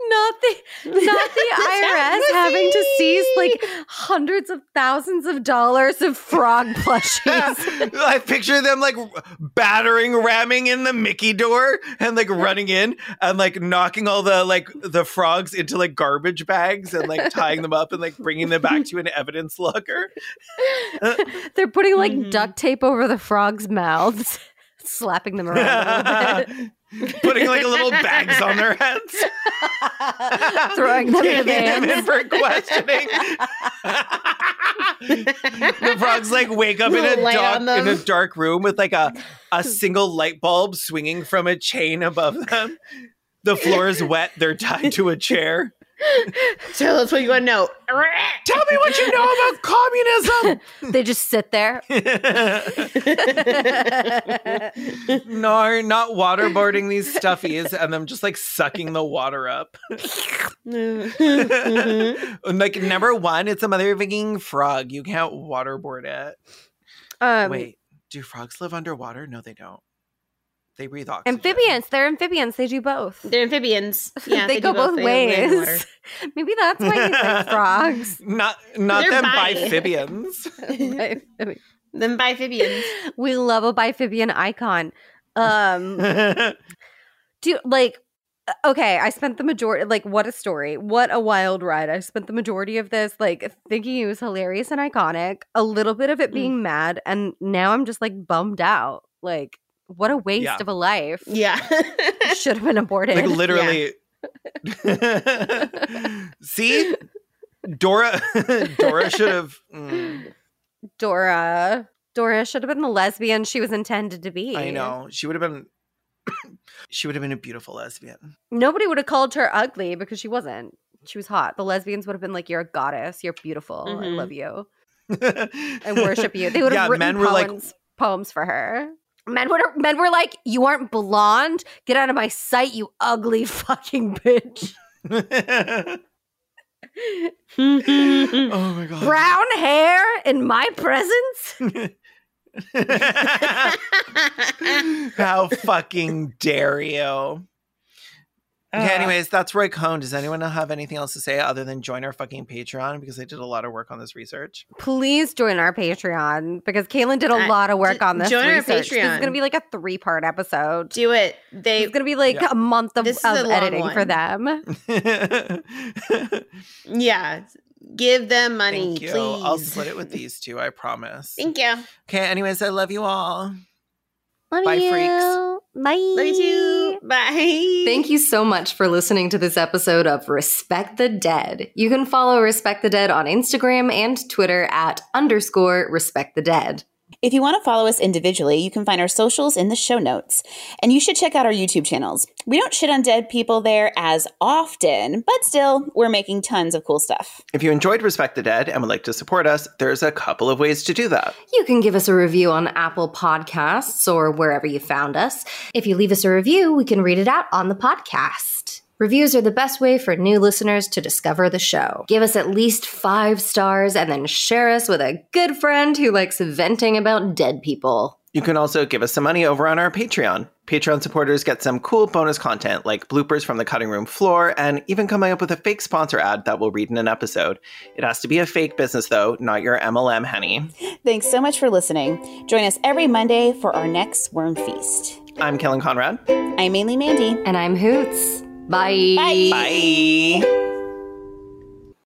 Not the not the IRS having to seize like hundreds of thousands of dollars of frog plushies. I picture them like battering, ramming in the Mickey door and like running in and like knocking all the like the frogs into like garbage bags and like tying them up and like bringing them back to an evidence locker. They're putting like Mhm. duct tape over the frogs' mouths, slapping them around a little bit. Putting like little bags on their heads. Throwing them in the them in for questioning. the frogs like wake up in a dark in a dark room with like a a single light bulb swinging from a chain above them. The floor is wet. They're tied to a chair. Tell us what you want to know. Tell me what you know about communism. They just sit there. no, not waterboarding these stuffies and them just like sucking the water up. and like number one, it's a motherfucking frog. You can't waterboard it. Um, Wait, do frogs live underwater? No, they don't. They breathe oxygen. Amphibians. They're amphibians. They do both. They're amphibians. Yeah, they, go do both, They live in the ways. Maybe that's why you like frogs. Not not They're them bi. amphibians. Them bifibians. we love a bifibian icon. Um, do like uh, okay i spent the majority like what a story what a wild ride i spent the majority of this like thinking it was hilarious and iconic a little bit of it Mm. being mad and now i'm just like bummed out like what a waste Yeah. of a life Yeah. should have been aborted like literally. See, Dora. Dora should have. mm, dora dora should have been the lesbian she was intended to be I know she would have been. she would have been a beautiful lesbian. nobody would have called her ugly because she wasn't she was hot the lesbians would have been like you're a goddess you're beautiful i Mhm. love you and worship you. They would have Yeah, written men were like- poems, poems for her. Men would men were like, "You aren't blonde. Get out of my sight, you ugly fucking bitch. oh my god. Brown hair in my presence." How fucking dare you? Okay, anyways, that's Roy Cohn. Does anyone have anything else to say other than join our fucking Patreon? Because I did a lot of work on this research. Please join our Patreon because Caitlin did a Uh, lot of work j- on this join our research. This is going to be like a three part episode. Do it. They It's going to be like Yeah. a month of, This of a long editing for them. yeah. Give them money, Thank you. please. I'll split it with these two, I promise. Thank you. Okay, anyways, I love you all. Love Bye, you. freaks. Bye. Love you too. Bye. Thank you so much for listening to this episode of Respect the Dead. You can follow Respect the Dead on Instagram and Twitter at underscore Respect the Dead. If you want to follow us individually, you can find our socials in the show notes. And you should check out our YouTube channels. We don't shit on dead people there as often, but still, we're making tons of cool stuff. If you enjoyed Respect the Dead and would like to support us, there's a couple of ways to do that. You can give us a review on Apple Podcasts or wherever you found us. If you leave us a review, we can read it out on the podcast. Reviews are the best way for new listeners to discover the show. Give us at least five stars and then share us with a good friend who likes venting about dead people. You can also give us some money over on our Patreon. Patreon supporters get some cool bonus content like bloopers from the cutting room floor and even coming up with a fake sponsor ad that we'll read in an episode. It has to be a fake business though, not your MLM honey. Thanks so much for listening. Join us every Monday for our next Worm Feast. I'm Kellen Conrad. I'm mainly Mandy. And I'm Hoots. Bye. Bye. Bye.